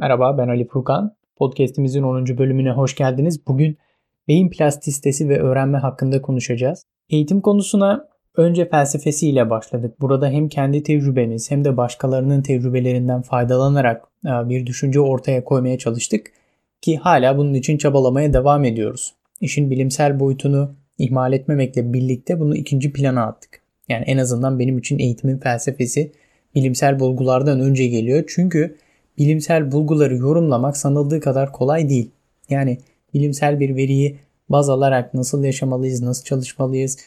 Merhaba ben Ali Furkan. Podcast'imizin 10. bölümüne hoş geldiniz. Bugün beyin plastisitesi ve öğrenme hakkında konuşacağız. Eğitim konusuna önce felsefesiyle başladık. Burada hem kendi tecrübemiz hem de başkalarının tecrübelerinden faydalanarak e, bir düşünce ortaya koymaya çalıştık ki hala bunun için çabalamaya devam ediyoruz. İşin bilimsel boyutunu ihmal etmemekle birlikte bunu ikinci plana attık. Yani en azından benim için eğitimin felsefesi bilimsel bulgulardan önce geliyor. Çünkü bilimsel bulguları yorumlamak sanıldığı kadar kolay değil. Yani bilimsel bir veriyi baz alarak nasıl yaşamalıyız, nasıl çalışmalıyız,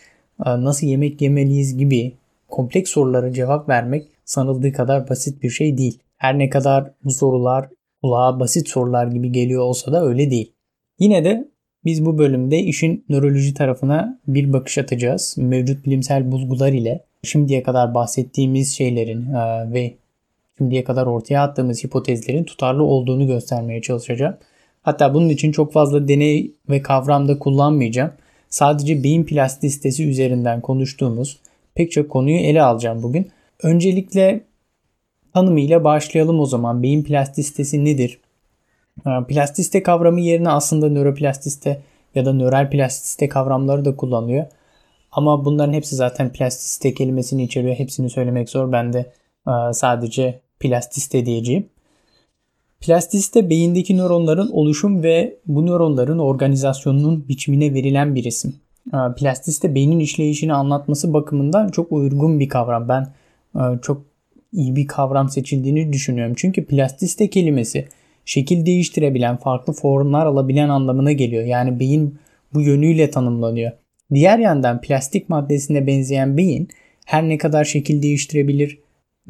e, nasıl yemek yemeliyiz gibi kompleks sorulara cevap vermek sanıldığı kadar basit bir şey değil. Her ne kadar bu sorular kulağa basit sorular gibi geliyor olsa da öyle değil. Yine de biz bu bölümde işin nöroloji tarafına bir bakış atacağız. Mevcut bilimsel bulgular ile şimdiye kadar bahsettiğimiz şeylerin e, ve şimdiye kadar ortaya attığımız hipotezlerin tutarlı olduğunu göstermeye çalışacağım. Hatta bunun için çok fazla deney ve kavram da kullanmayacağım. Sadece beyin plastisitesi üzerinden konuştuğumuz pek çok konuyu ele alacağım bugün. Öncelikle tanımıyla başlayalım o zaman. Beyin plastisitesi nedir? Plastisite kavramı yerine aslında nöroplastisite ya da nöral plastisite kavramları da kullanılıyor. Ama bunların hepsi zaten plastisite kelimesini içeriyor. Hepsini söylemek zor. Ben de sadece plastisite diyeceğim. Plastisite beyindeki nöronların oluşum ve bu nöronların organizasyonunun biçimine verilen bir isim. Plastisite beynin işleyişini anlatması bakımından çok uygun bir kavram. Ben çok iyi bir kavram seçildiğini düşünüyorum. Çünkü plastisite kelimesi şekil değiştirebilen, farklı formlar alabilen anlamına geliyor. Yani beyin bu yönüyle tanımlanıyor. Diğer yandan plastik maddesine benzeyen beyin her ne kadar şekil değiştirebilir,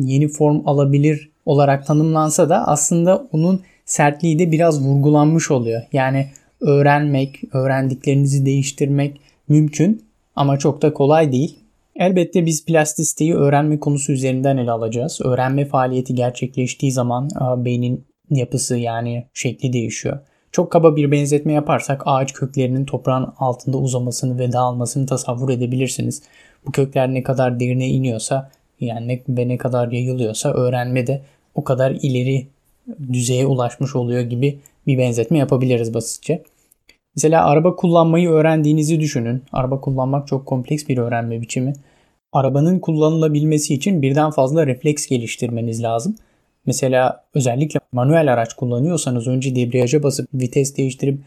yeni form alabilir olarak tanımlansa da aslında onun sertliği de biraz vurgulanmış oluyor. Yani öğrenmek, öğrendiklerinizi değiştirmek mümkün ama çok da kolay değil. Elbette biz plastisiteyi öğrenme konusu üzerinden ele alacağız. Öğrenme faaliyeti gerçekleştiği zaman beynin yapısı yani şekli değişiyor. Çok kaba bir benzetme yaparsak ağaç köklerinin toprağın altında uzamasını ve dağılmasını tasavvur edebilirsiniz. Bu kökler ne kadar derine iniyorsa yani ne, ve ne kadar yayılıyorsa öğrenme de o kadar ileri düzeye ulaşmış oluyor gibi bir benzetme yapabiliriz basitçe. Mesela araba kullanmayı öğrendiğinizi düşünün. Araba kullanmak çok kompleks bir öğrenme biçimi. Arabanın kullanılabilmesi için birden fazla refleks geliştirmeniz lazım. Mesela özellikle manuel araç kullanıyorsanız önce debriyaja basıp vites değiştirip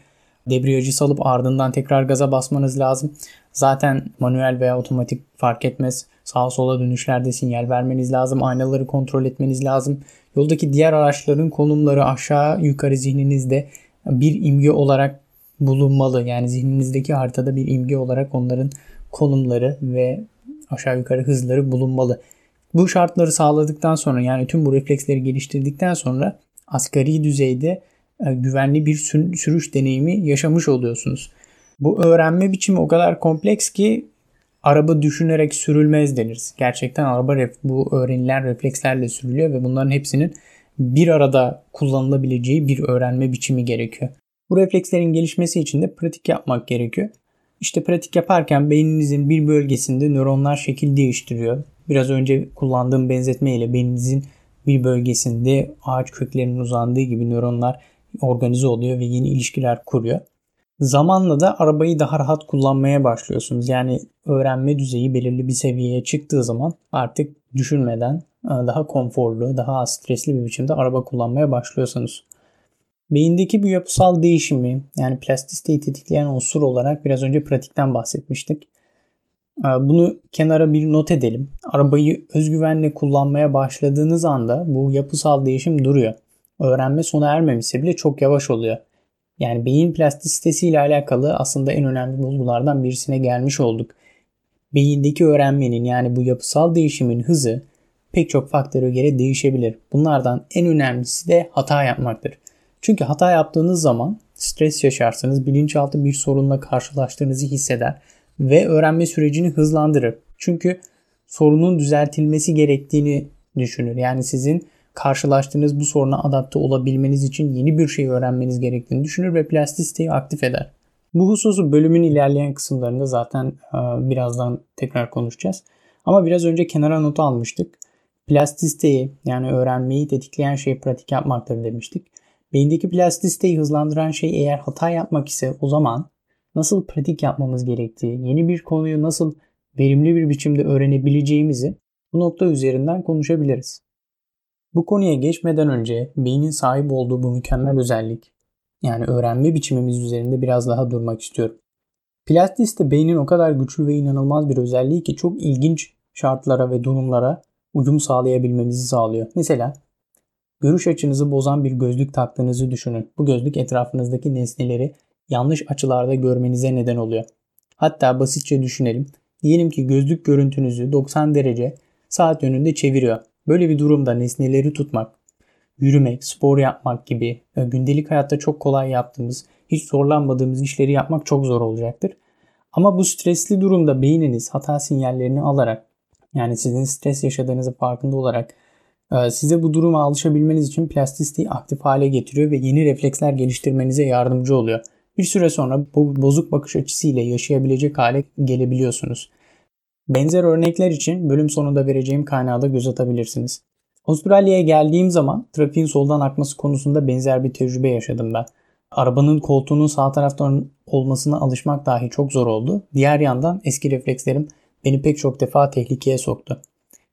debriyajı salıp ardından tekrar gaza basmanız lazım. Zaten manuel veya otomatik fark etmez. Sağa sola dönüşlerde sinyal vermeniz lazım. Aynaları kontrol etmeniz lazım. Yoldaki diğer araçların konumları aşağı yukarı zihninizde bir imge olarak bulunmalı. Yani zihninizdeki haritada bir imge olarak onların konumları ve aşağı yukarı hızları bulunmalı. Bu şartları sağladıktan sonra yani tüm bu refleksleri geliştirdikten sonra asgari düzeyde güvenli bir sürüş deneyimi yaşamış oluyorsunuz. Bu öğrenme biçimi o kadar kompleks ki araba düşünerek sürülmez deniriz. Gerçekten araba ref, bu öğrenilen reflekslerle sürülüyor ve bunların hepsinin bir arada kullanılabileceği bir öğrenme biçimi gerekiyor. Bu reflekslerin gelişmesi için de pratik yapmak gerekiyor. İşte pratik yaparken beyninizin bir bölgesinde nöronlar şekil değiştiriyor. Biraz önce kullandığım benzetme ile beyninizin bir bölgesinde ağaç köklerinin uzandığı gibi nöronlar organize oluyor ve yeni ilişkiler kuruyor. Zamanla da arabayı daha rahat kullanmaya başlıyorsunuz. Yani öğrenme düzeyi belirli bir seviyeye çıktığı zaman artık düşünmeden e, daha konforlu, daha az stresli bir biçimde araba kullanmaya başlıyorsunuz. Beyindeki bu yapısal değişimi yani plastisiteyi tetikleyen unsur olarak biraz önce pratikten bahsetmiştik. E, bunu kenara bir not edelim. Arabayı özgüvenle kullanmaya başladığınız anda bu yapısal değişim duruyor. Öğrenme sona ermemişse bile çok yavaş oluyor. Yani beyin plastisitesi ile alakalı aslında en önemli bulgulardan birisine gelmiş olduk. Beyindeki öğrenmenin yani bu yapısal değişimin hızı pek çok faktöre göre değişebilir. Bunlardan en önemlisi de hata yapmaktır. Çünkü hata yaptığınız zaman stres yaşarsınız, bilinçaltı bir sorunla karşılaştığınızı hisseder ve öğrenme sürecini hızlandırır. Çünkü sorunun düzeltilmesi gerektiğini düşünür. Yani sizin karşılaştığınız bu soruna adapte olabilmeniz için yeni bir şey öğrenmeniz gerektiğini düşünür ve plastisiteyi aktif eder. Bu hususu bölümün ilerleyen kısımlarında zaten e, birazdan tekrar konuşacağız. Ama biraz önce kenara notu almıştık. Plastisiteyi yani öğrenmeyi tetikleyen şey pratik yapmaktır demiştik. Beyindeki plastisteyi hızlandıran şey eğer hata yapmak ise o zaman nasıl pratik yapmamız gerektiği, yeni bir konuyu nasıl verimli bir biçimde öğrenebileceğimizi bu nokta üzerinden konuşabiliriz. Bu konuya geçmeden önce beynin sahip olduğu bu mükemmel özellik yani öğrenme biçimimiz üzerinde biraz daha durmak istiyorum. Plastiste beynin o kadar güçlü ve inanılmaz bir özelliği ki çok ilginç şartlara ve durumlara uyum sağlayabilmemizi sağlıyor. Mesela görüş açınızı bozan bir gözlük taktığınızı düşünün. Bu gözlük etrafınızdaki nesneleri yanlış açılarda görmenize neden oluyor. Hatta basitçe düşünelim. Diyelim ki gözlük görüntünüzü 90 derece saat yönünde çeviriyor. Böyle bir durumda nesneleri tutmak, yürümek, spor yapmak gibi e, gündelik hayatta çok kolay yaptığımız, hiç zorlanmadığımız işleri yapmak çok zor olacaktır. Ama bu stresli durumda beyniniz hata sinyallerini alarak yani sizin stres yaşadığınızı farkında olarak e, size bu duruma alışabilmeniz için plastistiği aktif hale getiriyor ve yeni refleksler geliştirmenize yardımcı oluyor. Bir süre sonra bozuk bakış açısıyla yaşayabilecek hale gelebiliyorsunuz. Benzer örnekler için bölüm sonunda vereceğim kaynağı da göz atabilirsiniz. Avustralya'ya geldiğim zaman trafiğin soldan akması konusunda benzer bir tecrübe yaşadım ben. Arabanın koltuğunun sağ taraftan olmasına alışmak dahi çok zor oldu. Diğer yandan eski reflekslerim beni pek çok defa tehlikeye soktu.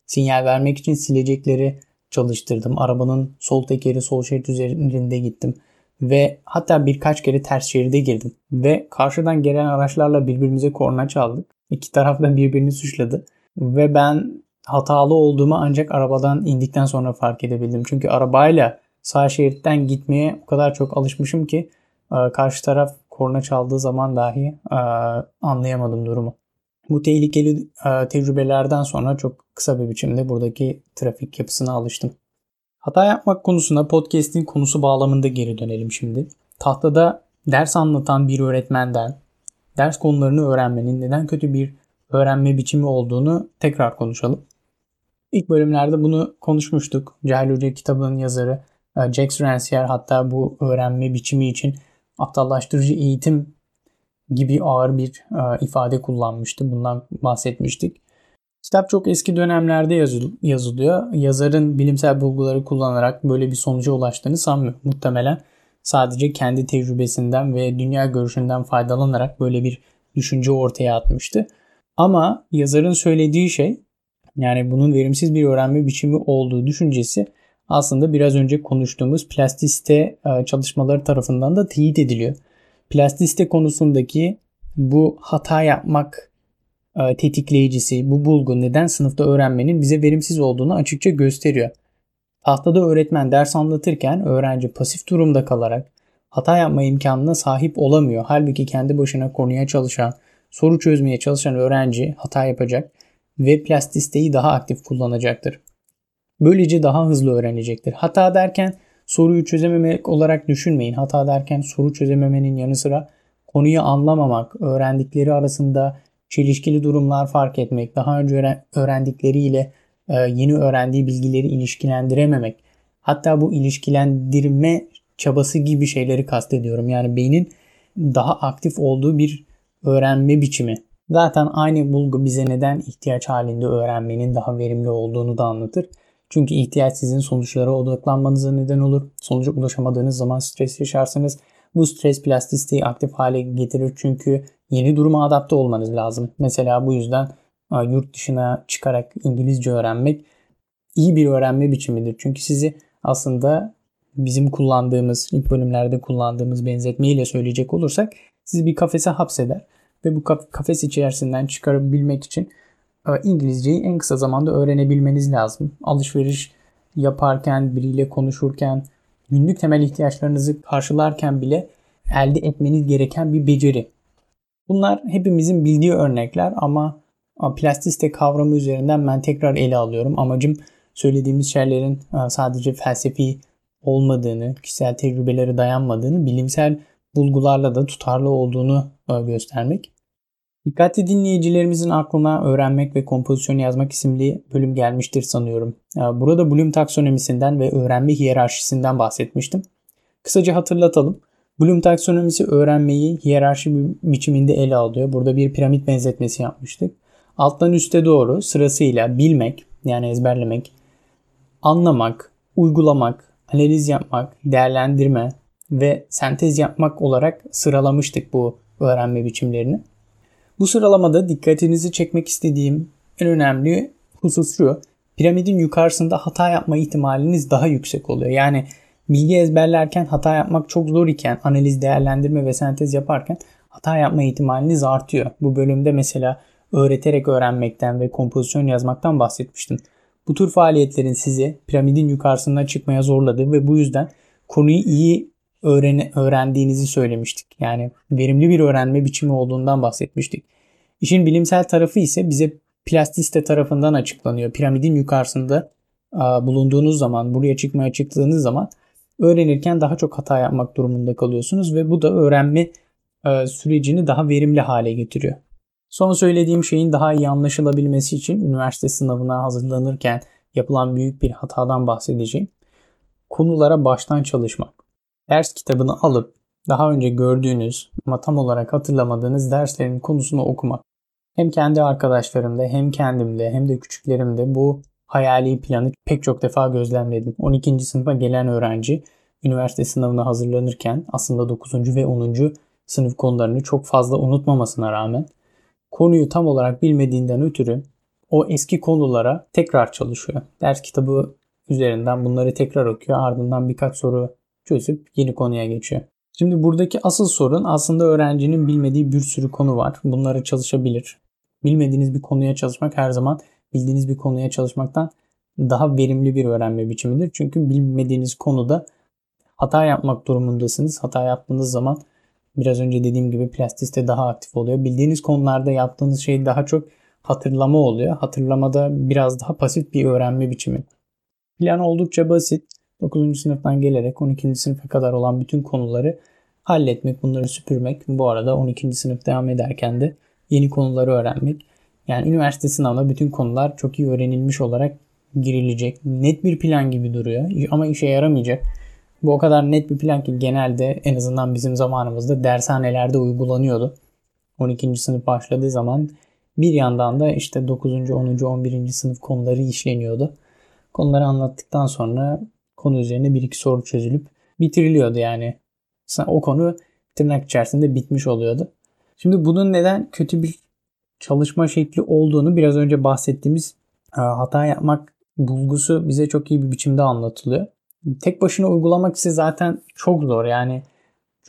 Sinyal vermek için silecekleri çalıştırdım. Arabanın sol tekeri sol şerit üzerinde gittim. Ve hatta birkaç kere ters şeride girdim. Ve karşıdan gelen araçlarla birbirimize korna çaldık. İki taraf da birbirini suçladı. Ve ben hatalı olduğumu ancak arabadan indikten sonra fark edebildim. Çünkü arabayla sağ şeritten gitmeye o kadar çok alışmışım ki e, karşı taraf korna çaldığı zaman dahi e, anlayamadım durumu. Bu tehlikeli e, tecrübelerden sonra çok kısa bir biçimde buradaki trafik yapısına alıştım. Hata yapmak konusuna podcast'in konusu bağlamında geri dönelim şimdi. Tahtada ders anlatan bir öğretmenden ders konularını öğrenmenin neden kötü bir öğrenme biçimi olduğunu tekrar konuşalım. İlk bölümlerde bunu konuşmuştuk. Cahil Hoca kitabının yazarı e, Jack Rancière hatta bu öğrenme biçimi için aptallaştırıcı eğitim gibi ağır bir e, ifade kullanmıştı. Bundan bahsetmiştik. Kitap çok eski dönemlerde yazılıyor. Yazarın bilimsel bulguları kullanarak böyle bir sonuca ulaştığını sanmıyorum. Muhtemelen sadece kendi tecrübesinden ve dünya görüşünden faydalanarak böyle bir düşünce ortaya atmıştı. Ama yazarın söylediği şey yani bunun verimsiz bir öğrenme biçimi olduğu düşüncesi aslında biraz önce konuştuğumuz plastiste e, çalışmaları tarafından da teyit ediliyor. Plastiste konusundaki bu hata yapmak e, tetikleyicisi, bu bulgu neden sınıfta öğrenmenin bize verimsiz olduğunu açıkça gösteriyor. Tahtada öğretmen ders anlatırken öğrenci pasif durumda kalarak hata yapma imkanına sahip olamıyor. Halbuki kendi başına konuya çalışan, soru çözmeye çalışan öğrenci hata yapacak ve plastisteyi daha aktif kullanacaktır. Böylece daha hızlı öğrenecektir. Hata derken soruyu çözememek olarak düşünmeyin. Hata derken soru çözememenin yanı sıra konuyu anlamamak, öğrendikleri arasında çelişkili durumlar fark etmek, daha önce öğrendikleriyle yeni öğrendiği bilgileri ilişkilendirememek, hatta bu ilişkilendirme çabası gibi şeyleri kastediyorum. Yani beynin daha aktif olduğu bir öğrenme biçimi. Zaten aynı bulgu bize neden ihtiyaç halinde öğrenmenin daha verimli olduğunu da anlatır. Çünkü ihtiyaç sizin sonuçlara odaklanmanıza neden olur. Sonuca ulaşamadığınız zaman stres yaşarsınız. Bu stres plastisteyi aktif hale getirir çünkü yeni duruma adapte olmanız lazım. Mesela bu yüzden yurt dışına çıkarak İngilizce öğrenmek iyi bir öğrenme biçimidir. Çünkü sizi aslında bizim kullandığımız, ilk bölümlerde kullandığımız benzetmeyle söyleyecek olursak sizi bir kafese hapseder ve bu kafes içerisinden çıkarabilmek için e, İngilizceyi en kısa zamanda öğrenebilmeniz lazım. Alışveriş yaparken, biriyle konuşurken, günlük temel ihtiyaçlarınızı karşılarken bile elde etmeniz gereken bir beceri. Bunlar hepimizin bildiği örnekler ama plastiste kavramı üzerinden ben tekrar ele alıyorum. Amacım söylediğimiz şeylerin e, sadece felsefi olmadığını, kişisel tecrübeleri dayanmadığını, bilimsel bulgularla da tutarlı olduğunu e, göstermek. Dikkatli dinleyicilerimizin aklına öğrenmek ve kompozisyon yazmak isimli bölüm gelmiştir sanıyorum. E, burada Bloom taksonomisinden ve öğrenme hiyerarşisinden bahsetmiştim. Kısaca hatırlatalım. Bloom taksonomisi öğrenmeyi hiyerarşi biçiminde ele alıyor. Burada bir piramit benzetmesi yapmıştık. Alttan üste doğru sırasıyla bilmek yani ezberlemek, anlamak, uygulamak, analiz yapmak, değerlendirme ve sentez yapmak olarak sıralamıştık bu öğrenme biçimlerini. Bu sıralamada dikkatinizi çekmek istediğim en önemli husus şu. Piramidin yukarısında hata yapma ihtimaliniz daha yüksek oluyor. Yani bilgi ezberlerken hata yapmak çok zor iken analiz, değerlendirme ve sentez yaparken hata yapma ihtimaliniz artıyor. Bu bölümde mesela öğreterek öğrenmekten ve kompozisyon yazmaktan bahsetmiştim. Bu tür faaliyetlerin sizi piramidin yukarısına çıkmaya zorladığı ve bu yüzden konuyu iyi öğren öğrendiğinizi söylemiştik. Yani verimli bir öğrenme biçimi olduğundan bahsetmiştik. İşin bilimsel tarafı ise bize plastiste tarafından açıklanıyor. Piramidin yukarısında bulunduğunuz zaman, buraya çıkmaya çıktığınız zaman öğrenirken daha çok hata yapmak durumunda kalıyorsunuz ve bu da öğrenme sürecini daha verimli hale getiriyor. Son söylediğim şeyin daha iyi anlaşılabilmesi için üniversite sınavına hazırlanırken yapılan büyük bir hatadan bahsedeceğim. Konulara baştan çalışmak. Ders kitabını alıp daha önce gördüğünüz ama tam olarak hatırlamadığınız derslerin konusunu okumak. Hem kendi arkadaşlarımda hem kendimde hem de küçüklerimde bu hayali planı pek çok defa gözlemledim. 12. sınıfa gelen öğrenci üniversite sınavına hazırlanırken aslında 9. ve 10. sınıf konularını çok fazla unutmamasına rağmen konuyu tam olarak bilmediğinden ötürü o eski konulara tekrar çalışıyor. Ders kitabı üzerinden bunları tekrar okuyor. Ardından birkaç soru çözüp yeni konuya geçiyor. Şimdi buradaki asıl sorun aslında öğrencinin bilmediği bir sürü konu var. Bunları çalışabilir. Bilmediğiniz bir konuya çalışmak her zaman bildiğiniz bir konuya çalışmaktan daha verimli bir öğrenme biçimidir. Çünkü bilmediğiniz konuda hata yapmak durumundasınız. Hata yaptığınız zaman biraz önce dediğim gibi plastiste daha aktif oluyor. Bildiğiniz konularda yaptığınız şey daha çok hatırlama oluyor. Hatırlamada biraz daha pasif bir öğrenme biçimi. Plan oldukça basit. 9. sınıftan gelerek 12. sınıfa kadar olan bütün konuları halletmek, bunları süpürmek. Bu arada 12. sınıf devam ederken de yeni konuları öğrenmek. Yani üniversite sınavına bütün konular çok iyi öğrenilmiş olarak girilecek. Net bir plan gibi duruyor ama işe yaramayacak. Bu o kadar net bir plan ki genelde en azından bizim zamanımızda dershanelerde uygulanıyordu. 12. sınıf başladığı zaman bir yandan da işte 9. 10. 11. sınıf konuları işleniyordu. Konuları anlattıktan sonra konu üzerine bir iki soru çözülüp bitiriliyordu yani. O konu tırnak içerisinde bitmiş oluyordu. Şimdi bunun neden kötü bir çalışma şekli olduğunu biraz önce bahsettiğimiz e, hata yapmak bulgusu bize çok iyi bir biçimde anlatılıyor. Tek başına uygulamak ise zaten çok zor. Yani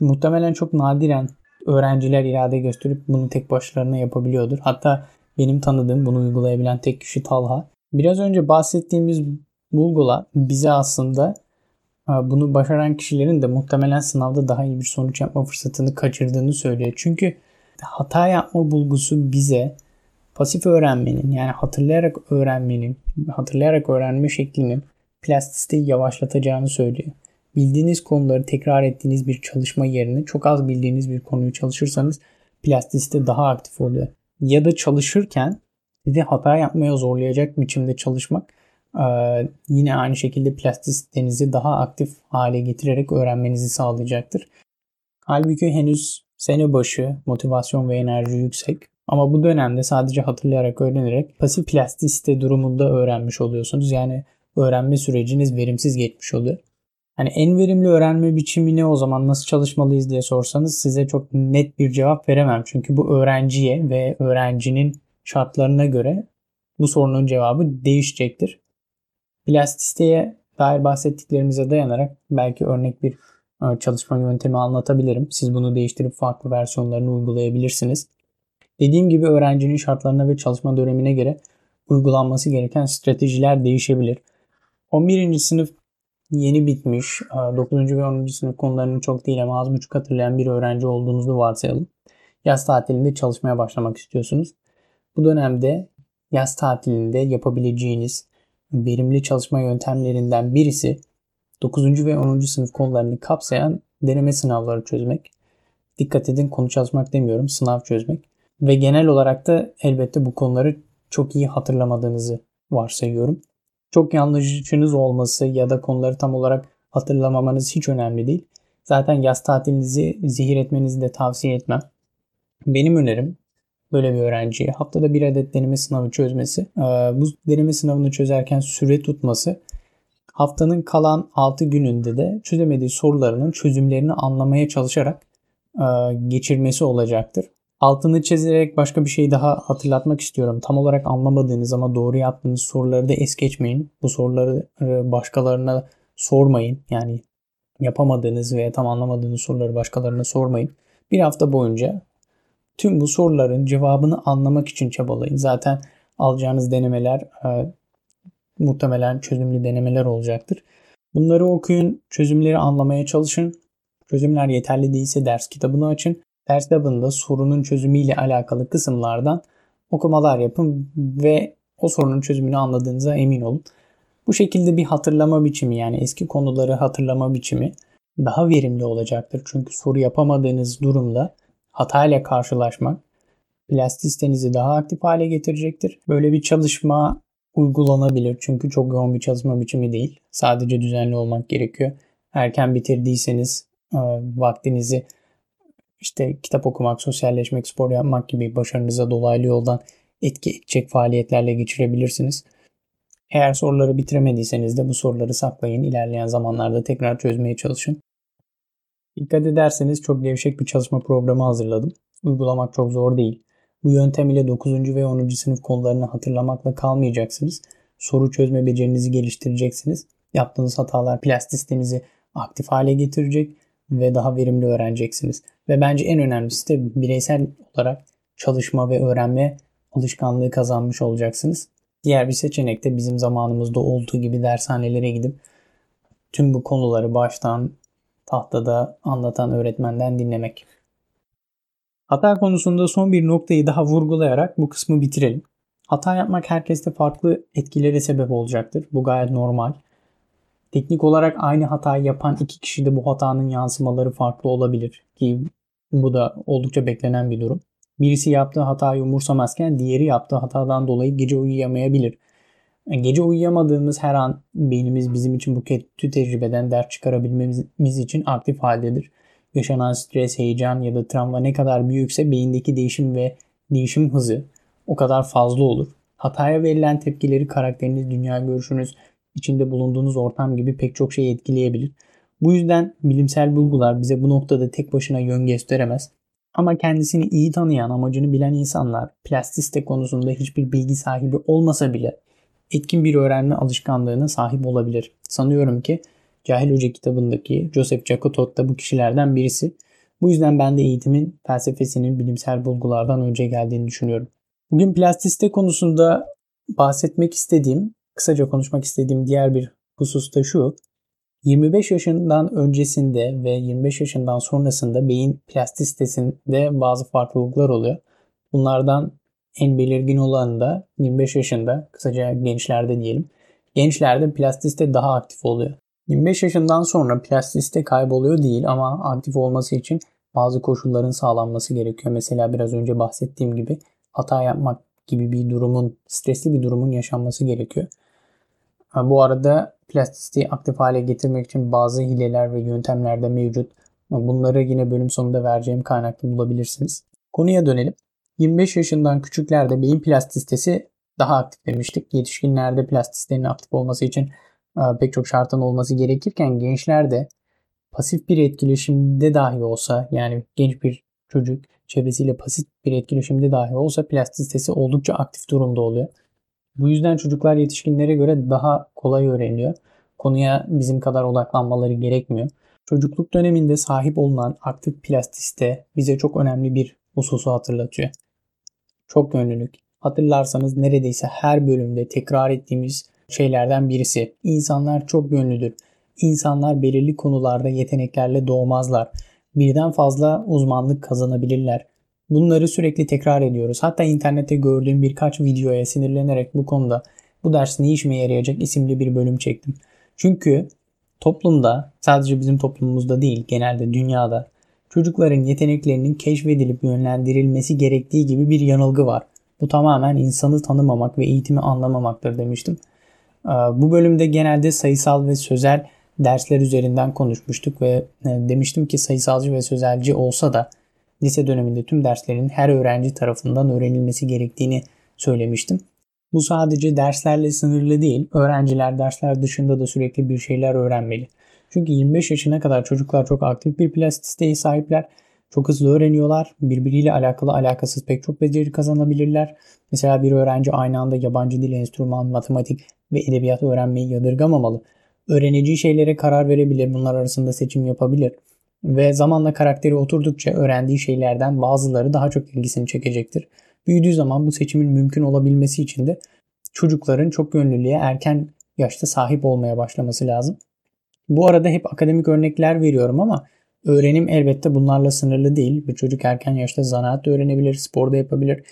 muhtemelen çok nadiren öğrenciler irade gösterip bunu tek başlarına yapabiliyordur. Hatta benim tanıdığım bunu uygulayabilen tek kişi Talha. Biraz önce bahsettiğimiz bulgular bize aslında e, bunu başaran kişilerin de muhtemelen sınavda daha iyi bir sonuç yapma fırsatını kaçırdığını söylüyor. Çünkü hata yapma bulgusu bize pasif öğrenmenin yani hatırlayarak öğrenmenin, hatırlayarak öğrenme şeklinin plastisteyi yavaşlatacağını söylüyor. Bildiğiniz konuları tekrar ettiğiniz bir çalışma yerine çok az bildiğiniz bir konuyu çalışırsanız plastiste daha aktif oluyor. Ya da çalışırken sizi hata yapmaya zorlayacak biçimde çalışmak yine aynı şekilde plastistenizi daha aktif hale getirerek öğrenmenizi sağlayacaktır. Halbuki henüz sene başı motivasyon ve enerji yüksek. Ama bu dönemde sadece hatırlayarak öğrenerek pasif plastisite durumunda öğrenmiş oluyorsunuz. Yani öğrenme süreciniz verimsiz geçmiş oluyor. Hani en verimli öğrenme biçimi ne o zaman nasıl çalışmalıyız diye sorsanız size çok net bir cevap veremem. Çünkü bu öğrenciye ve öğrencinin şartlarına göre bu sorunun cevabı değişecektir. Plastisteye dair bahsettiklerimize dayanarak belki örnek bir e, çalışma yöntemi anlatabilirim. Siz bunu değiştirip farklı versiyonlarını uygulayabilirsiniz. Dediğim gibi öğrencinin şartlarına ve çalışma dönemine göre uygulanması gereken stratejiler değişebilir. 11. sınıf yeni bitmiş, 9. E, ve 10. sınıf konularını çok değil ama az buçuk hatırlayan bir öğrenci olduğunuzu varsayalım. Yaz tatilinde çalışmaya başlamak istiyorsunuz. Bu dönemde yaz tatilinde yapabileceğiniz verimli çalışma yöntemlerinden birisi 9. ve 10. sınıf konularını kapsayan deneme sınavları çözmek. Dikkat edin konu çalışmak demiyorum, sınav çözmek. Ve genel olarak da elbette bu konuları çok iyi hatırlamadığınızı varsayıyorum. Çok yanlışınız olması ya da konuları tam olarak hatırlamamanız hiç önemli değil. Zaten yaz tatilinizi zihir etmenizi de tavsiye etmem. Benim önerim böyle bir öğrenciye haftada bir adet deneme sınavı çözmesi. Bu deneme sınavını çözerken süre tutması Haftanın kalan 6 gününde de çözemediği sorularının çözümlerini anlamaya çalışarak e, geçirmesi olacaktır. Altını çizerek başka bir şey daha hatırlatmak istiyorum. Tam olarak anlamadığınız ama doğru yaptığınız soruları da es geçmeyin. Bu soruları başkalarına sormayın. Yani yapamadığınız veya tam anlamadığınız soruları başkalarına sormayın. Bir hafta boyunca tüm bu soruların cevabını anlamak için çabalayın. Zaten alacağınız denemeler e, muhtemelen çözümlü denemeler olacaktır. Bunları okuyun, çözümleri anlamaya çalışın. Çözümler yeterli değilse ders kitabını açın. Ders kitabında sorunun çözümüyle alakalı kısımlardan okumalar yapın ve o sorunun çözümünü anladığınıza emin olun. Bu şekilde bir hatırlama biçimi yani eski konuları hatırlama biçimi daha verimli olacaktır. Çünkü soru yapamadığınız durumda hatayla karşılaşmak plastisitenizi daha aktif hale getirecektir. Böyle bir çalışma uygulanabilir çünkü çok yoğun bir çalışma biçimi değil. Sadece düzenli olmak gerekiyor. Erken bitirdiyseniz e, vaktinizi işte kitap okumak, sosyalleşmek, spor yapmak gibi başarınıza dolaylı yoldan etki edecek faaliyetlerle geçirebilirsiniz. Eğer soruları bitiremediyseniz de bu soruları saklayın. İlerleyen zamanlarda tekrar çözmeye çalışın. Dikkat ederseniz çok gevşek bir çalışma programı hazırladım. Uygulamak çok zor değil. Bu yöntem ile 9. ve 10. sınıf konularını hatırlamakla kalmayacaksınız. Soru çözme becerinizi geliştireceksiniz. Yaptığınız hatalar plastisitenizi aktif hale getirecek ve daha verimli öğreneceksiniz. Ve bence en önemlisi de bireysel olarak çalışma ve öğrenme alışkanlığı kazanmış olacaksınız. Diğer bir seçenek de bizim zamanımızda olduğu gibi dershanelere gidip tüm bu konuları baştan tahtada anlatan öğretmenden dinlemek. Hata konusunda son bir noktayı daha vurgulayarak bu kısmı bitirelim. Hata yapmak herkeste farklı etkilere sebep olacaktır. Bu gayet normal. Teknik olarak aynı hatayı yapan iki kişide bu hatanın yansımaları farklı olabilir ki bu da oldukça beklenen bir durum. Birisi yaptığı hatayı umursamazken diğeri yaptığı hatadan dolayı gece uyuyamayabilir. Gece uyuyamadığımız her an beynimiz bizim için bu kötü tecrübeden ders çıkarabilmemiz için aktif haldedir. Yaşanan stres, heyecan ya da travma ne kadar büyükse beyindeki değişim ve değişim hızı o kadar fazla olur. Hataya verilen tepkileri karakteriniz, dünya görüşünüz, içinde bulunduğunuz ortam gibi pek çok şey etkileyebilir. Bu yüzden bilimsel bulgular bize bu noktada tek başına yön gösteremez. Ama kendisini iyi tanıyan, amacını bilen insanlar plastiste konusunda hiçbir bilgi sahibi olmasa bile etkin bir öğrenme alışkanlığına sahip olabilir. Sanıyorum ki Cahil Hoca kitabındaki Joseph Jacotot da bu kişilerden birisi. Bu yüzden ben de eğitimin felsefesinin bilimsel bulgulardan önce geldiğini düşünüyorum. Bugün plastiste konusunda bahsetmek istediğim, kısaca konuşmak istediğim diğer bir husus da şu. 25 yaşından öncesinde ve 25 yaşından sonrasında beyin plastisitesinde bazı farklılıklar oluyor. Bunlardan en belirgin olanı da 25 yaşında, kısaca gençlerde diyelim. Gençlerde plastisite daha aktif oluyor. 25 yaşından sonra plastisite kayboluyor değil ama aktif olması için bazı koşulların sağlanması gerekiyor. Mesela biraz önce bahsettiğim gibi hata yapmak gibi bir durumun, stresli bir durumun yaşanması gerekiyor. Bu arada plastisiteyi aktif hale getirmek için bazı hileler ve yöntemler de mevcut. Bunları yine bölüm sonunda vereceğim kaynakta bulabilirsiniz. Konuya dönelim. 25 yaşından küçüklerde beyin plastisitesi daha aktif demiştik. Yetişkinlerde plastisitenin aktif olması için e, pek çok şartın olması gerekirken gençlerde pasif bir etkileşimde dahi olsa yani genç bir çocuk çevresiyle pasif bir etkileşimde dahi olsa plastisitesi oldukça aktif durumda oluyor. Bu yüzden çocuklar yetişkinlere göre daha kolay öğreniyor. Konuya bizim kadar odaklanmaları gerekmiyor. Çocukluk döneminde sahip olunan aktif plastisite bize çok önemli bir hususu hatırlatıyor. Çok yönlülük. Hatırlarsanız neredeyse her bölümde tekrar ettiğimiz şeylerden birisi. İnsanlar çok yönlüdür. İnsanlar belirli konularda yeteneklerle doğmazlar. Birden fazla uzmanlık kazanabilirler. Bunları sürekli tekrar ediyoruz. Hatta internette gördüğüm birkaç videoya sinirlenerek bu konuda bu ders ne işime yarayacak isimli bir bölüm çektim. Çünkü toplumda sadece bizim toplumumuzda değil genelde dünyada çocukların yeteneklerinin keşfedilip yönlendirilmesi gerektiği gibi bir yanılgı var. Bu tamamen insanı tanımamak ve eğitimi anlamamaktır demiştim. Ee, bu bölümde genelde sayısal ve sözel dersler üzerinden konuşmuştuk ve e, demiştim ki sayısalcı ve sözelci olsa da lise döneminde tüm derslerin her öğrenci tarafından öğrenilmesi gerektiğini söylemiştim. Bu sadece derslerle sınırlı değil. Öğrenciler dersler dışında da sürekli bir şeyler öğrenmeli. Çünkü 25 yaşına kadar çocuklar çok aktif bir plastisiteye sahipler. Çok hızlı öğreniyorlar. Birbiriyle alakalı alakasız pek çok beceri kazanabilirler. Mesela bir öğrenci aynı anda yabancı dil, enstrüman, matematik ve edebiyat öğrenmeyi yadırgamamalı. Öğreneceği şeylere karar verebilir. Bunlar arasında seçim yapabilir. Ve zamanla karakteri oturdukça öğrendiği şeylerden bazıları daha çok ilgisini çekecektir. Büyüdüğü zaman bu seçimin mümkün olabilmesi için de çocukların çok gönüllülüğe erken yaşta sahip olmaya başlaması lazım. Bu arada hep akademik örnekler veriyorum ama öğrenim elbette bunlarla sınırlı değil. Bir çocuk erken yaşta zanaat da öğrenebilir, spor da yapabilir.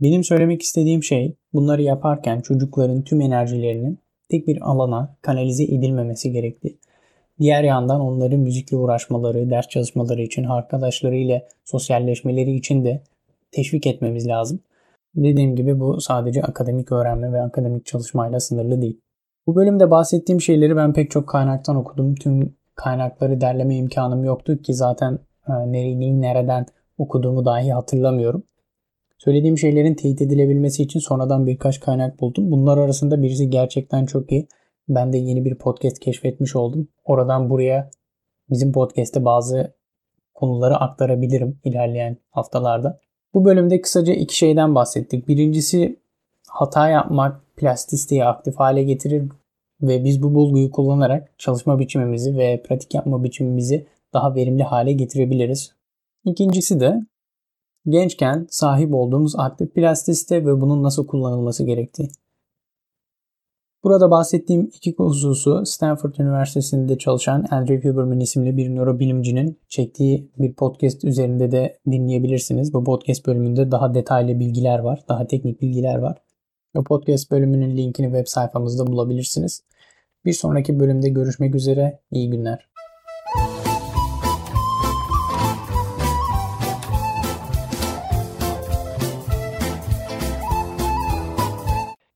Benim söylemek istediğim şey bunları yaparken çocukların tüm enerjilerinin tek bir alana kanalize edilmemesi gerektiği. Diğer yandan onların müzikle uğraşmaları, ders çalışmaları için, arkadaşlarıyla sosyalleşmeleri için de teşvik etmemiz lazım. Dediğim gibi bu sadece akademik öğrenme ve akademik çalışmayla sınırlı değil. Bu bölümde bahsettiğim şeyleri ben pek çok kaynaktan okudum. Tüm kaynakları derleme imkanım yoktu ki zaten e, nereyi nereden okuduğumu dahi hatırlamıyorum. Söylediğim şeylerin teyit edilebilmesi için sonradan birkaç kaynak buldum. Bunlar arasında birisi gerçekten çok iyi. Ben de yeni bir podcast keşfetmiş oldum. Oradan buraya bizim podcast'te bazı konuları aktarabilirim ilerleyen haftalarda. Bu bölümde kısaca iki şeyden bahsettik. Birincisi hata yapmak plastisteyi aktif hale getirir ve biz bu bulguyu kullanarak çalışma biçimimizi ve pratik yapma biçimimizi daha verimli hale getirebiliriz. İkincisi de gençken sahip olduğumuz aktif plastisite ve bunun nasıl kullanılması gerektiği. Burada bahsettiğim iki hususu Stanford Üniversitesi'nde çalışan Andrew Huberman isimli bir nörobilimcinin çektiği bir podcast üzerinde de dinleyebilirsiniz. Bu podcast bölümünde daha detaylı bilgiler var, daha teknik bilgiler var. Bu podcast bölümünün linkini web sayfamızda bulabilirsiniz. Bir sonraki bölümde görüşmek üzere. İyi günler.